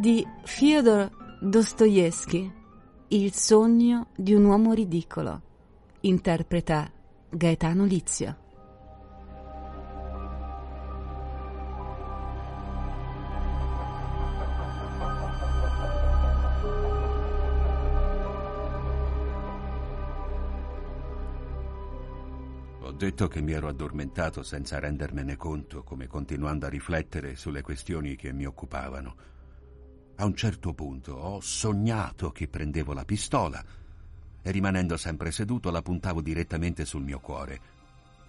Di Fyodor Dostoevsky Il sogno di un uomo ridicolo interpreta Gaetano Lizio Ho detto che mi ero addormentato senza rendermene conto, come continuando a riflettere sulle questioni che mi occupavano. A un certo punto ho sognato che prendevo la pistola e rimanendo sempre seduto la puntavo direttamente sul mio cuore.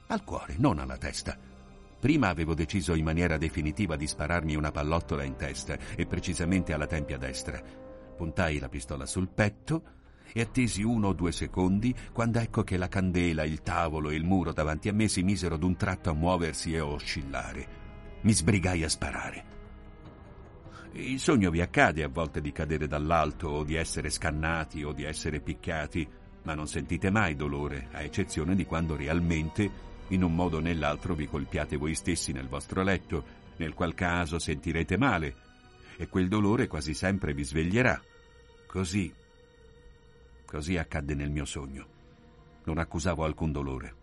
Al cuore, non alla testa. Prima avevo deciso in maniera definitiva di spararmi una pallottola in testa e precisamente alla tempia destra. Puntai la pistola sul petto e attesi uno o due secondi quando ecco che la candela, il tavolo e il muro davanti a me si misero d'un tratto a muoversi e a oscillare. Mi sbrigai a sparare. Il sogno vi accade a volte di cadere dall'alto o di essere scannati o di essere picchiati, ma non sentite mai dolore, a eccezione di quando realmente, in un modo o nell'altro, vi colpiate voi stessi nel vostro letto, nel qual caso sentirete male, e quel dolore quasi sempre vi sveglierà. Così, così accadde nel mio sogno. Non accusavo alcun dolore,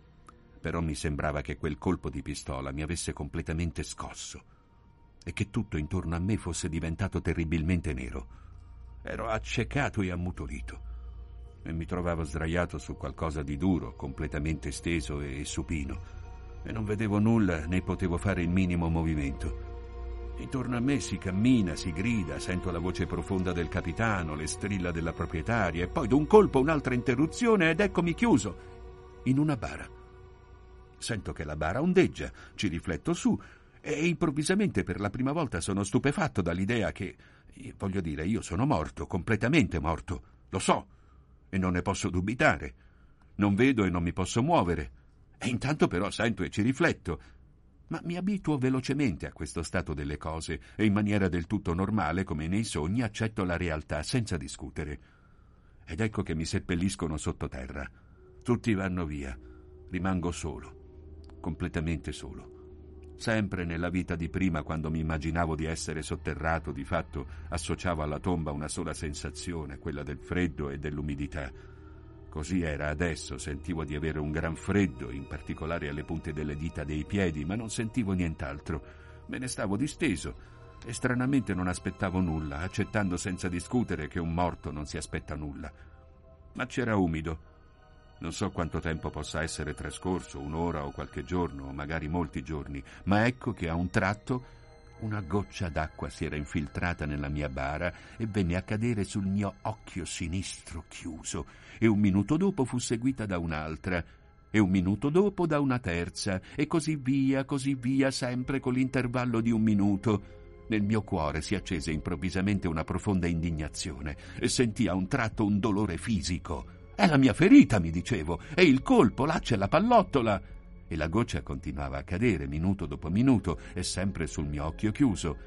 però mi sembrava che quel colpo di pistola mi avesse completamente scosso e che tutto intorno a me fosse diventato terribilmente nero. Ero accecato e ammutolito e mi trovavo sdraiato su qualcosa di duro, completamente steso e supino, e non vedevo nulla né potevo fare il minimo movimento. Intorno a me si cammina, si grida, sento la voce profonda del capitano, le strilla della proprietaria, e poi d'un colpo un'altra interruzione ed eccomi chiuso in una bara. Sento che la bara ondeggia, ci rifletto su, e improvvisamente per la prima volta sono stupefatto dall'idea che, voglio dire, io sono morto, completamente morto, lo so, e non ne posso dubitare. Non vedo e non mi posso muovere. E intanto però sento e ci rifletto. Ma mi abituo velocemente a questo stato delle cose e in maniera del tutto normale, come nei sogni, accetto la realtà senza discutere. Ed ecco che mi seppelliscono sottoterra. Tutti vanno via. Rimango solo, completamente solo. Sempre nella vita di prima, quando mi immaginavo di essere sotterrato, di fatto associavo alla tomba una sola sensazione, quella del freddo e dell'umidità. Così era adesso, sentivo di avere un gran freddo, in particolare alle punte delle dita dei piedi, ma non sentivo nient'altro. Me ne stavo disteso e stranamente non aspettavo nulla, accettando senza discutere che un morto non si aspetta nulla. Ma c'era umido. Non so quanto tempo possa essere trascorso, un'ora o qualche giorno, o magari molti giorni, ma ecco che a un tratto una goccia d'acqua si era infiltrata nella mia bara e venne a cadere sul mio occhio sinistro chiuso, e un minuto dopo fu seguita da un'altra, e un minuto dopo da una terza, e così via, così via, sempre con l'intervallo di un minuto. Nel mio cuore si accese improvvisamente una profonda indignazione e sentii a un tratto un dolore fisico. È la mia ferita, mi dicevo, e il colpo, là c'è la pallottola e la goccia continuava a cadere minuto dopo minuto e sempre sul mio occhio chiuso.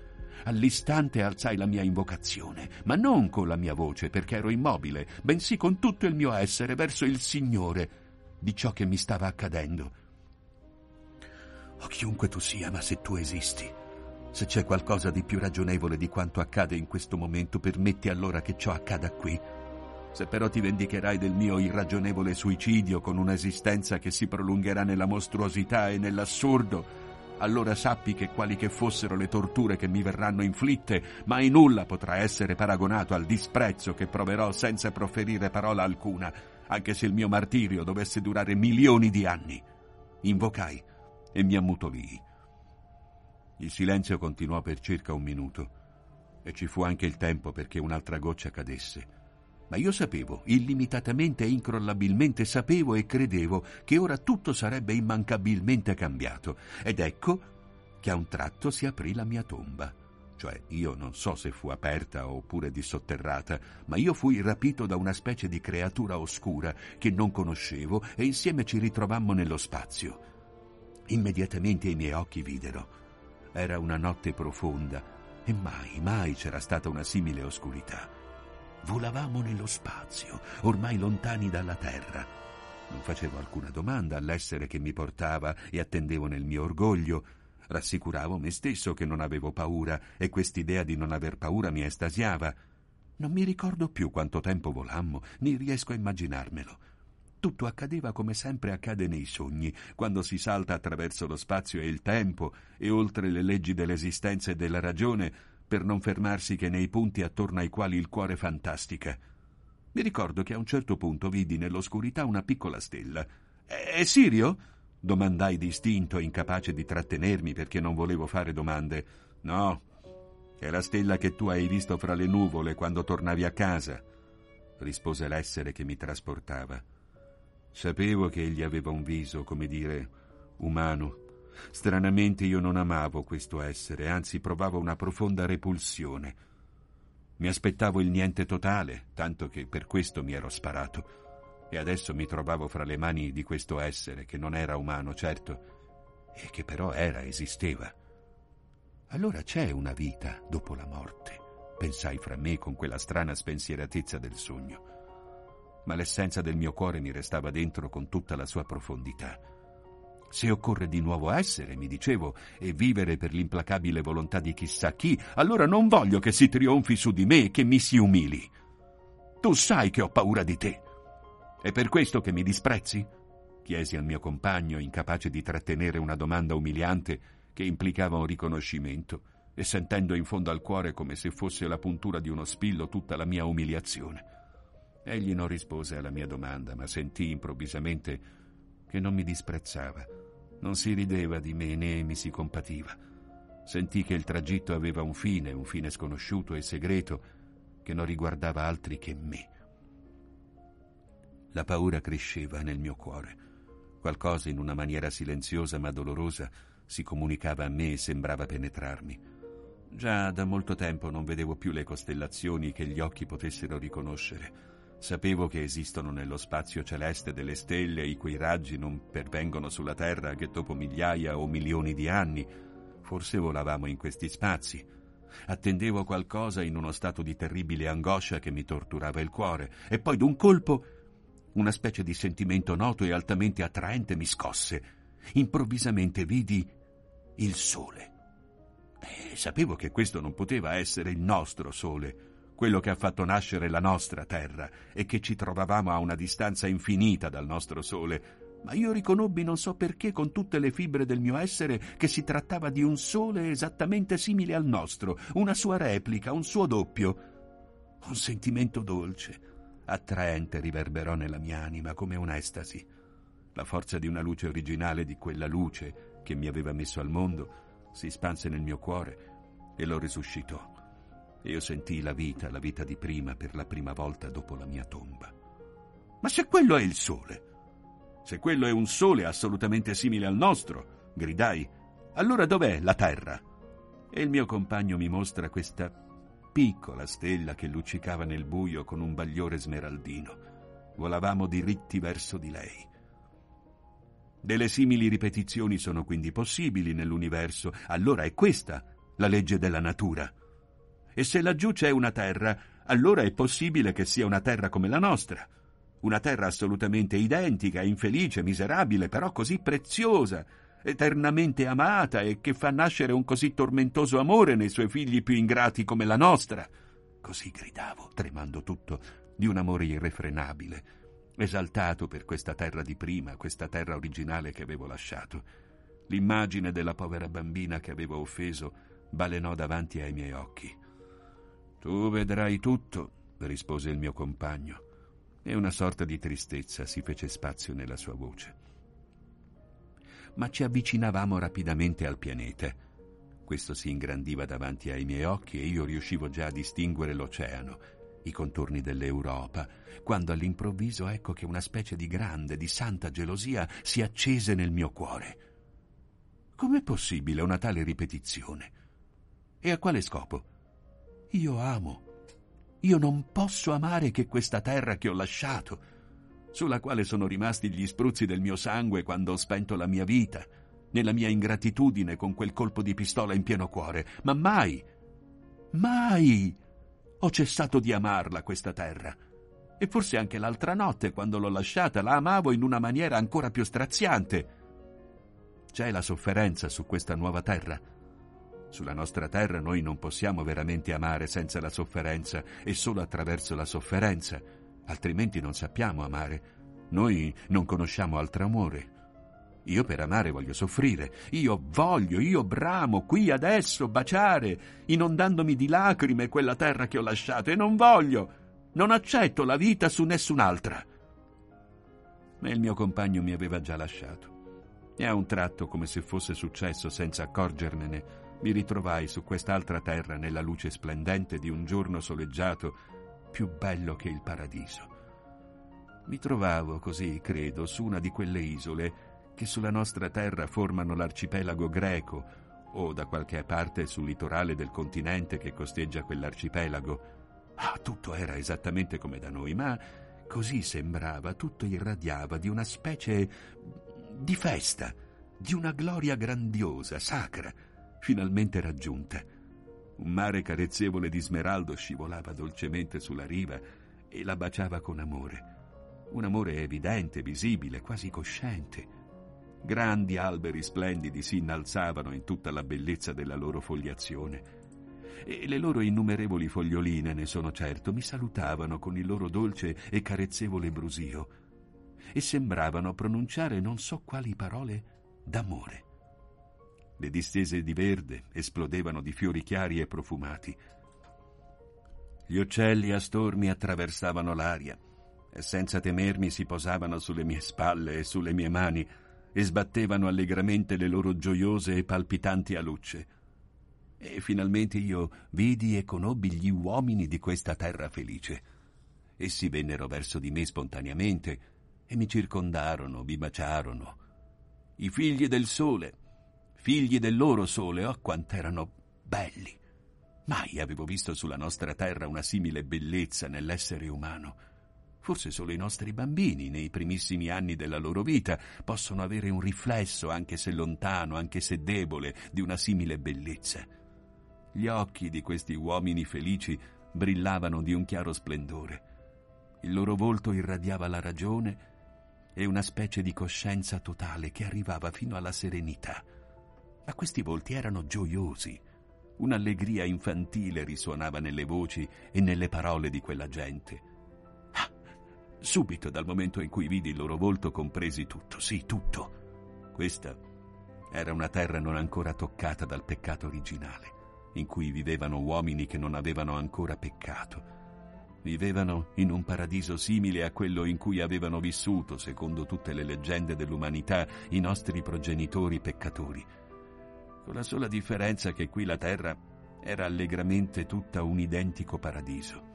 All'istante alzai la mia invocazione, ma non con la mia voce perché ero immobile, bensì con tutto il mio essere verso il Signore di ciò che mi stava accadendo. O chiunque tu sia, ma se tu esisti, se c'è qualcosa di più ragionevole di quanto accade in questo momento, permetti allora che ciò accada qui. Se però ti vendicherai del mio irragionevole suicidio con un'esistenza che si prolungherà nella mostruosità e nell'assurdo, allora sappi che quali che fossero le torture che mi verranno inflitte, mai nulla potrà essere paragonato al disprezzo che proverò senza proferire parola alcuna, anche se il mio martirio dovesse durare milioni di anni. Invocai e mi ammutolii. Il silenzio continuò per circa un minuto e ci fu anche il tempo perché un'altra goccia cadesse Ma io sapevo, illimitatamente e incrollabilmente sapevo e credevo che ora tutto sarebbe immancabilmente cambiato. Ed ecco che a un tratto si aprì la mia tomba. Cioè, io non so se fu aperta oppure dissotterrata, ma io fui rapito da una specie di creatura oscura che non conoscevo e insieme ci ritrovammo nello spazio. Immediatamente i miei occhi videro. Era una notte profonda e mai, mai c'era stata una simile oscurità. Volavamo nello spazio, ormai lontani dalla Terra. Non facevo alcuna domanda all'essere che mi portava e attendevo nel mio orgoglio. Rassicuravo me stesso che non avevo paura e quest'idea di non aver paura mi estasiava. Non mi ricordo più quanto tempo volammo, né riesco a immaginarmelo. Tutto accadeva come sempre accade nei sogni, quando si salta attraverso lo spazio e il tempo e oltre le leggi dell'esistenza e della ragione per non fermarsi che nei punti attorno ai quali il cuore fantastica. Mi ricordo che a un certo punto vidi nell'oscurità una piccola stella. È Sirio? domandai distinto, incapace di trattenermi perché non volevo fare domande. No, è la stella che tu hai visto fra le nuvole quando tornavi a casa, rispose l'essere che mi trasportava. Sapevo che egli aveva un viso, come dire, umano. Stranamente io non amavo questo essere, anzi provavo una profonda repulsione. Mi aspettavo il niente totale, tanto che per questo mi ero sparato. E adesso mi trovavo fra le mani di questo essere, che non era umano, certo, e che però era, esisteva. Allora c'è una vita dopo la morte, pensai fra me con quella strana spensieratezza del sogno ma l'essenza del mio cuore mi restava dentro con tutta la sua profondità. Se occorre di nuovo essere, mi dicevo, e vivere per l'implacabile volontà di chissà chi, allora non voglio che si trionfi su di me e che mi si umili. Tu sai che ho paura di te. È per questo che mi disprezzi? chiesi al mio compagno, incapace di trattenere una domanda umiliante che implicava un riconoscimento, e sentendo in fondo al cuore come se fosse la puntura di uno spillo tutta la mia umiliazione. Egli non rispose alla mia domanda, ma sentì improvvisamente che non mi disprezzava, non si rideva di me né mi si compativa. Sentì che il tragitto aveva un fine, un fine sconosciuto e segreto, che non riguardava altri che me. La paura cresceva nel mio cuore. Qualcosa in una maniera silenziosa ma dolorosa si comunicava a me e sembrava penetrarmi. Già da molto tempo non vedevo più le costellazioni che gli occhi potessero riconoscere Sapevo che esistono nello spazio celeste delle stelle i cui raggi non pervengono sulla Terra che dopo migliaia o milioni di anni. Forse volavamo in questi spazi. Attendevo qualcosa in uno stato di terribile angoscia che mi torturava il cuore, e poi d'un colpo una specie di sentimento noto e altamente attraente mi scosse. Improvvisamente vidi il sole. E sapevo che questo non poteva essere il nostro sole quello che ha fatto nascere la nostra terra e che ci trovavamo a una distanza infinita dal nostro sole, ma io riconobbi non so perché con tutte le fibre del mio essere che si trattava di un sole esattamente simile al nostro, una sua replica, un suo doppio. Un sentimento dolce, attraente riverberò nella mia anima come un'estasi. La forza di una luce originale di quella luce che mi aveva messo al mondo si spanse nel mio cuore e lo risuscitò. Io sentii la vita, la vita di prima, per la prima volta dopo la mia tomba. Ma se quello è il sole, se quello è un sole assolutamente simile al nostro, gridai, allora dov'è la terra? E il mio compagno mi mostra questa piccola stella che luccicava nel buio con un bagliore smeraldino. Volavamo diritti verso di lei. Delle simili ripetizioni sono quindi possibili nell'universo, allora è questa la legge della natura. E se laggiù c'è una terra, allora è possibile che sia una terra come la nostra. Una terra assolutamente identica, infelice, miserabile, però così preziosa, eternamente amata e che fa nascere un così tormentoso amore nei suoi figli più ingrati come la nostra. Così gridavo, tremando tutto, di un amore irrefrenabile, esaltato per questa terra di prima, questa terra originale che avevo lasciato. L'immagine della povera bambina che avevo offeso balenò davanti ai miei occhi. Tu vedrai tutto, rispose il mio compagno, e una sorta di tristezza si fece spazio nella sua voce. Ma ci avvicinavamo rapidamente al pianeta. Questo si ingrandiva davanti ai miei occhi e io riuscivo già a distinguere l'oceano. i contorni dell'Europa, quando all'improvviso ecco che una specie di grande, di santa gelosia si accese nel mio cuore. Com'è possibile una tale ripetizione? E a quale scopo? Io amo. Io non posso amare che questa terra che ho lasciato, sulla quale sono rimasti gli spruzzi del mio sangue quando ho spento la mia vita, nella mia ingratitudine con quel colpo di pistola in pieno cuore, ma mai, mai ho cessato di amarla questa terra. E forse anche l'altra notte, quando l'ho lasciata, la amavo in una maniera ancora più straziante. C'è la sofferenza su questa nuova terra. Sulla nostra terra noi non possiamo veramente amare senza la sofferenza e solo attraverso la sofferenza, altrimenti non sappiamo amare. Noi non conosciamo altro amore. Io per amare voglio soffrire, io voglio, io bramo qui adesso baciare, inondandomi di lacrime quella terra che ho lasciato e non voglio, non accetto la vita su nessun'altra. Ma il mio compagno mi aveva già lasciato e a un tratto, come se fosse successo senza accorgermene, mi ritrovai su quest'altra terra nella luce splendente di un giorno soleggiato più bello che il paradiso. Mi trovavo così, credo, su una di quelle isole che sulla nostra terra formano l'arcipelago greco o da qualche parte sul litorale del continente che costeggia quell'arcipelago. Ah, tutto era esattamente come da noi, ma così sembrava, tutto irradiava di una specie di festa, di una gloria grandiosa, sacra, finalmente raggiunta. Un mare carezzevole di smeraldo scivolava dolcemente sulla riva e la baciava con amore. Un amore evidente, visibile, quasi cosciente Grandi alberi splendidi si innalzavano in tutta la bellezza della loro fogliazione e le loro innumerevoli foglioline, ne sono certo, mi salutavano con il loro dolce e carezzevole brusio e sembravano pronunciare non so quali parole d'amore. Le distese di verde esplodevano di fiori chiari e profumati. Gli uccelli a stormi attraversavano l'aria e senza temermi si posavano sulle mie spalle e sulle mie mani, e sbattevano allegramente le loro gioiose e palpitanti alucce. E finalmente io vidi e conobbi gli uomini di questa terra felice. Essi vennero verso di me spontaneamente e mi circondarono, mi baciarono. I figli del sole, figli del loro sole, oh quant'erano belli! Mai avevo visto sulla nostra terra una simile bellezza nell'essere umano. Forse solo i nostri bambini, nei primissimi anni della loro vita, possono avere un riflesso, anche se lontano, anche se debole, di una simile bellezza. Gli occhi di questi uomini felici brillavano di un chiaro splendore. Il loro volto irradiava la ragione e una specie di coscienza totale che arrivava fino alla serenità. Ma questi volti erano gioiosi. Un'allegria infantile risuonava nelle voci e nelle parole di quella gente. Subito dal momento in cui vidi il loro volto compresi tutto, sì, tutto. Questa era una terra non ancora toccata dal peccato originale, in cui vivevano uomini che non avevano ancora peccato. Vivevano in un paradiso simile a quello in cui avevano vissuto, secondo tutte le leggende dell'umanità, i nostri progenitori peccatori. Con la sola differenza che qui la terra era allegramente tutta un identico paradiso.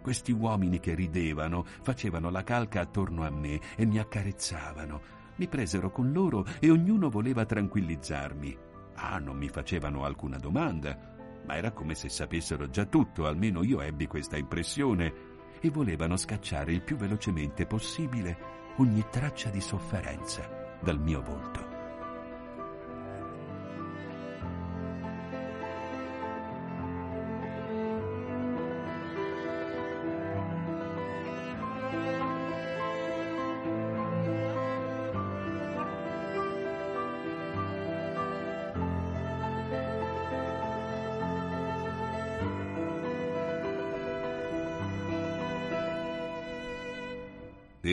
Questi uomini che ridevano facevano la calca attorno a me e mi accarezzavano. Mi presero con loro e ognuno voleva tranquillizzarmi. Ah, non mi facevano alcuna domanda, ma era come se sapessero già tutto, almeno io ebbi questa impressione, e volevano scacciare il più velocemente possibile ogni traccia di sofferenza dal mio volto.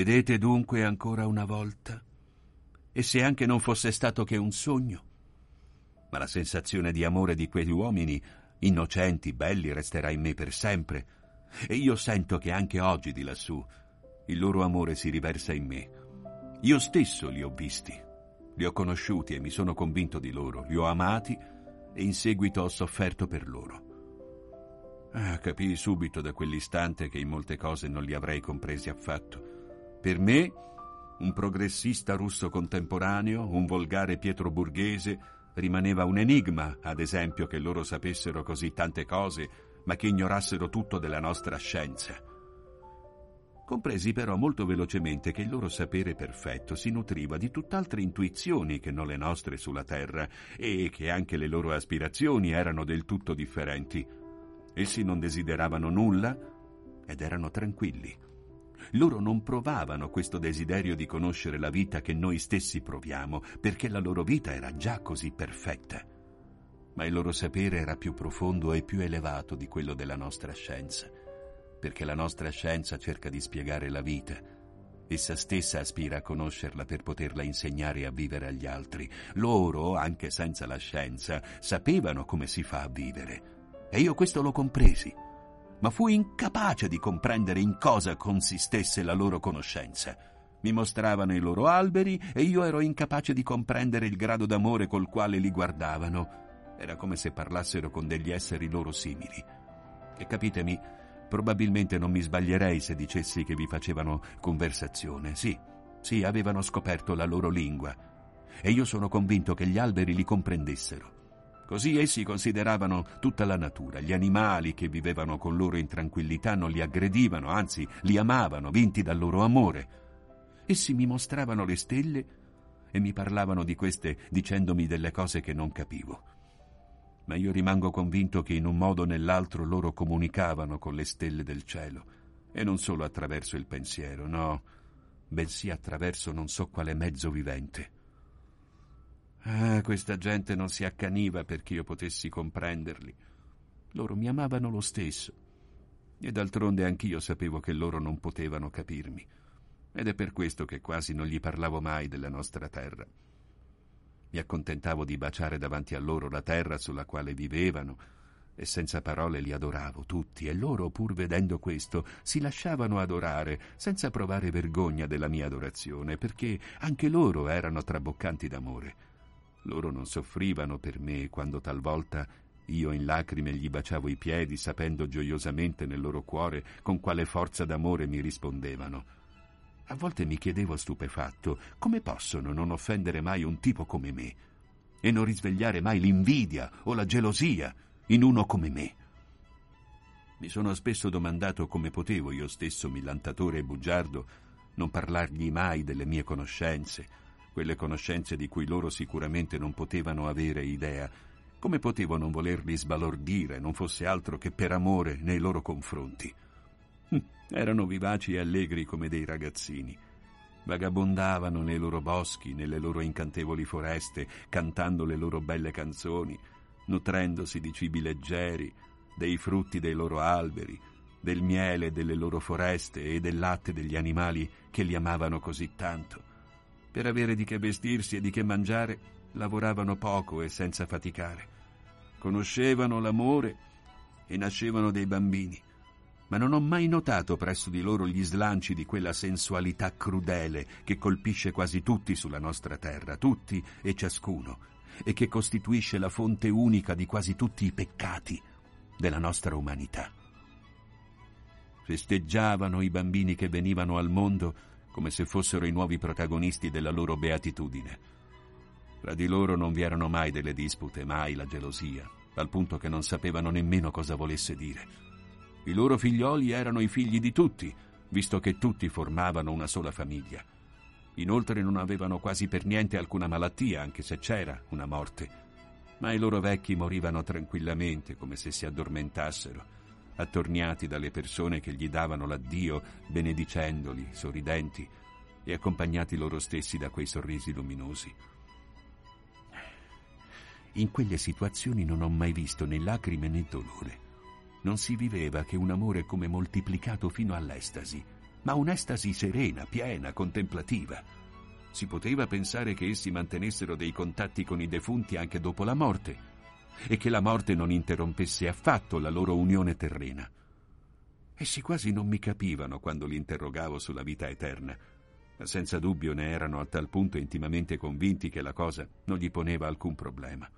Vedete dunque ancora una volta? E se anche non fosse stato che un sogno? Ma la sensazione di amore di quegli uomini, innocenti, belli, resterà in me per sempre. E io sento che anche oggi di lassù il loro amore si riversa in me. Io stesso li ho visti, li ho conosciuti e mi sono convinto di loro, li ho amati e in seguito ho sofferto per loro. Ah, capii subito da quell'istante che in molte cose non li avrei compresi affatto. Per me, un progressista russo contemporaneo, un volgare Pietro Borghese, rimaneva un enigma, ad esempio, che loro sapessero così tante cose, ma che ignorassero tutto della nostra scienza. Compresi però molto velocemente che il loro sapere perfetto si nutriva di tutt'altre intuizioni che non le nostre sulla Terra e che anche le loro aspirazioni erano del tutto differenti. Essi non desideravano nulla ed erano tranquilli. Loro non provavano questo desiderio di conoscere la vita che noi stessi proviamo, perché la loro vita era già così perfetta. Ma il loro sapere era più profondo e più elevato di quello della nostra scienza perché la nostra scienza cerca di spiegare la vita. Essa stessa aspira a conoscerla per poterla insegnare a vivere agli altri. Loro, anche senza la scienza, sapevano come si fa a vivere. E io questo lo compresi. Ma fui incapace di comprendere in cosa consistesse la loro conoscenza. Mi mostravano i loro alberi e io ero incapace di comprendere il grado d'amore col quale li guardavano. Era come se parlassero con degli esseri loro simili. E capitemi, Probabilmente non mi sbaglierei se dicessi che vi facevano conversazione. Sì, sì, avevano scoperto la loro lingua. E io sono convinto che gli alberi li comprendessero. Così essi consideravano tutta la natura, gli animali che vivevano con loro in tranquillità non li aggredivano, anzi li amavano, vinti dal loro amore. Essi mi mostravano le stelle e mi parlavano di queste dicendomi delle cose che non capivo ma io rimango convinto che in un modo o nell'altro loro comunicavano con le stelle del cielo, e non solo attraverso il pensiero, no, bensì attraverso non so quale mezzo vivente. Ah, questa gente non si accaniva perché io potessi comprenderli. Loro mi amavano lo stesso. E d'altronde anch'io sapevo che loro non potevano capirmi. Ed è per questo che quasi non gli parlavo mai della nostra terra. Mi accontentavo di baciare davanti a loro la terra sulla quale vivevano e senza parole li adoravo tutti e loro, pur vedendo questo, si lasciavano adorare senza provare vergogna della mia adorazione, perché anche loro erano traboccanti d'amore. Loro non soffrivano per me quando talvolta io in lacrime gli baciavo i piedi, sapendo gioiosamente nel loro cuore con quale forza d'amore mi rispondevano. A volte mi chiedevo stupefatto come possono non offendere mai un tipo come me e non risvegliare mai l'invidia o la gelosia in uno come me. Mi sono spesso domandato come potevo io stesso, millantatore e bugiardo, non parlargli mai delle mie conoscenze, quelle conoscenze di cui loro sicuramente non potevano avere idea, come potevo non volerli sbalordire, non fosse altro che per amore nei loro confronti. Erano vivaci e allegri come dei ragazzini. Vagabondavano nei loro boschi, nelle loro incantevoli foreste, cantando le loro belle canzoni, nutrendosi di cibi leggeri, dei frutti dei loro alberi, del miele delle loro foreste e del latte degli animali che li amavano così tanto. Per avere di che vestirsi e di che mangiare, lavoravano poco e senza faticare. Conoscevano l'amore e nascevano dei bambini ma non ho mai notato presso di loro gli slanci di quella sensualità crudele che colpisce quasi tutti sulla nostra terra, tutti e ciascuno, e che costituisce la fonte unica di quasi tutti i peccati della nostra umanità. Festeggiavano i bambini che venivano al mondo come se fossero i nuovi protagonisti della loro beatitudine. Tra di loro non vi erano mai delle dispute, mai la gelosia, al punto che non sapevano nemmeno cosa volesse dire. I loro figlioli erano i figli di tutti, visto che tutti formavano una sola famiglia. Inoltre non avevano quasi per niente alcuna malattia, anche se c'era una morte. Ma i loro vecchi morivano tranquillamente, come se si addormentassero, attorniati dalle persone che gli davano l'addio, benedicendoli, sorridenti, e accompagnati loro stessi da quei sorrisi luminosi. In quelle situazioni non ho mai visto né lacrime né dolore non si viveva che un amore come moltiplicato fino all'estasi, ma un'estasi serena, piena, contemplativa. Si poteva pensare che essi mantenessero dei contatti con i defunti anche dopo la morte e che la morte non interrompesse affatto la loro unione terrena. Essi quasi non mi capivano quando li interrogavo sulla vita eterna, ma senza dubbio ne erano a tal punto intimamente convinti che la cosa non gli poneva alcun problema.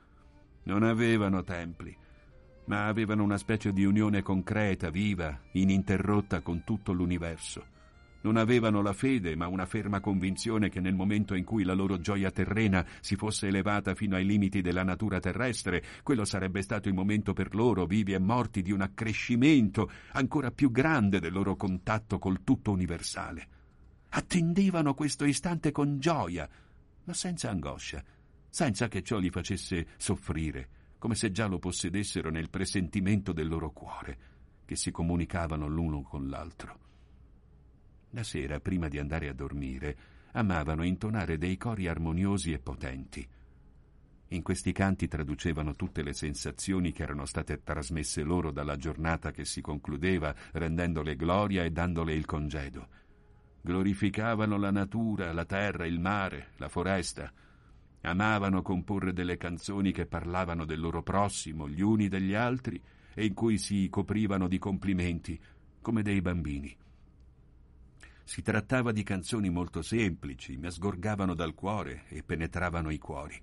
Non avevano templi, ma avevano una specie di unione concreta, viva, ininterrotta con tutto l'universo. Non avevano la fede, ma una ferma convinzione che nel momento in cui la loro gioia terrena si fosse elevata fino ai limiti della natura terrestre, quello sarebbe stato il momento per loro, vivi e morti, di un accrescimento ancora più grande del loro contatto col tutto universale. Attendevano questo istante con gioia, ma senza angoscia, senza che ciò li facesse soffrire, come se già lo possedessero nel presentimento del loro cuore, che si comunicavano l'uno con l'altro. La sera, prima di andare a dormire, amavano intonare dei cori armoniosi e potenti. In questi canti traducevano tutte le sensazioni che erano state trasmesse loro dalla giornata che si concludeva, rendendole gloria e dandole il congedo. Glorificavano la natura, la terra, il mare, la foresta. Amavano comporre delle canzoni che parlavano del loro prossimo, gli uni degli altri, e in cui si coprivano di complimenti, come dei bambini. Si trattava di canzoni molto semplici, ma sgorgavano dal cuore e penetravano i cuori.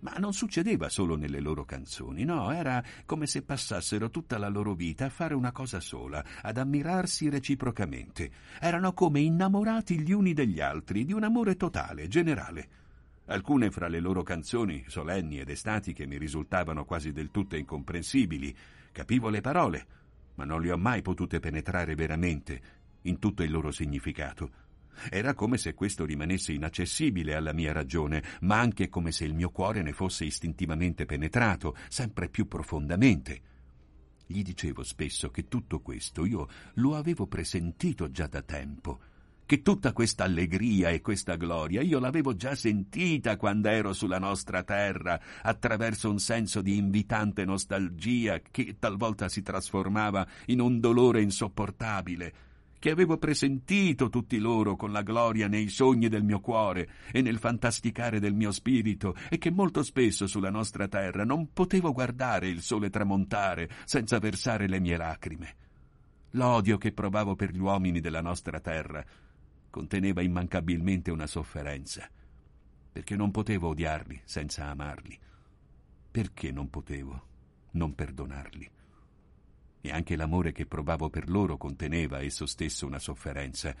Ma non succedeva solo nelle loro canzoni, no, era come se passassero tutta la loro vita a fare una cosa sola, ad ammirarsi reciprocamente. Erano come innamorati gli uni degli altri, di un amore totale, generale. Alcune fra le loro canzoni, solenni ed estatiche, mi risultavano quasi del tutto incomprensibili. Capivo le parole, ma non le ho mai potute penetrare veramente, in tutto il loro significato. Era come se questo rimanesse inaccessibile alla mia ragione, ma anche come se il mio cuore ne fosse istintivamente penetrato, sempre più profondamente. Gli dicevo spesso che tutto questo io lo avevo presentito già da tempo, che tutta questa allegria e questa gloria io l'avevo già sentita quando ero sulla nostra terra, attraverso un senso di invitante nostalgia che talvolta si trasformava in un dolore insopportabile, che avevo presentito tutti loro con la gloria nei sogni del mio cuore e nel fantasticare del mio spirito, e che molto spesso sulla nostra terra non potevo guardare il sole tramontare senza versare le mie lacrime. L'odio che provavo per gli uomini della nostra terra conteneva immancabilmente una sofferenza, perché non potevo odiarli senza amarli. Perché non potevo non perdonarli? E anche l'amore che provavo per loro conteneva esso stesso una sofferenza.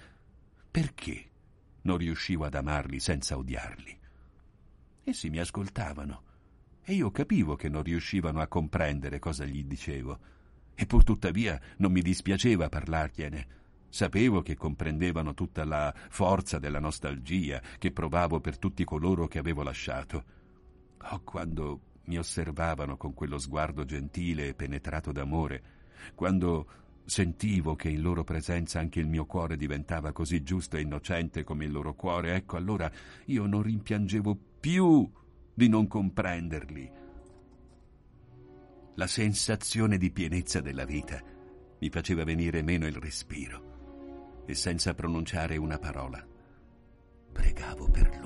Perché non riuscivo ad amarli senza odiarli? Essi mi ascoltavano e io capivo che non riuscivano a comprendere cosa gli dicevo, e pur tuttavia non mi dispiaceva parlargliene. Sapevo che comprendevano tutta la forza della nostalgia che provavo per tutti coloro che avevo lasciato. Oh, quando mi osservavano con quello sguardo gentile e penetrato d'amore, quando sentivo che in loro presenza anche il mio cuore diventava così giusto e innocente come il loro cuore, ecco allora io non rimpiangevo più di non comprenderli. La sensazione di pienezza della vita mi faceva venire meno il respiro e senza pronunciare una parola pregavo per loro.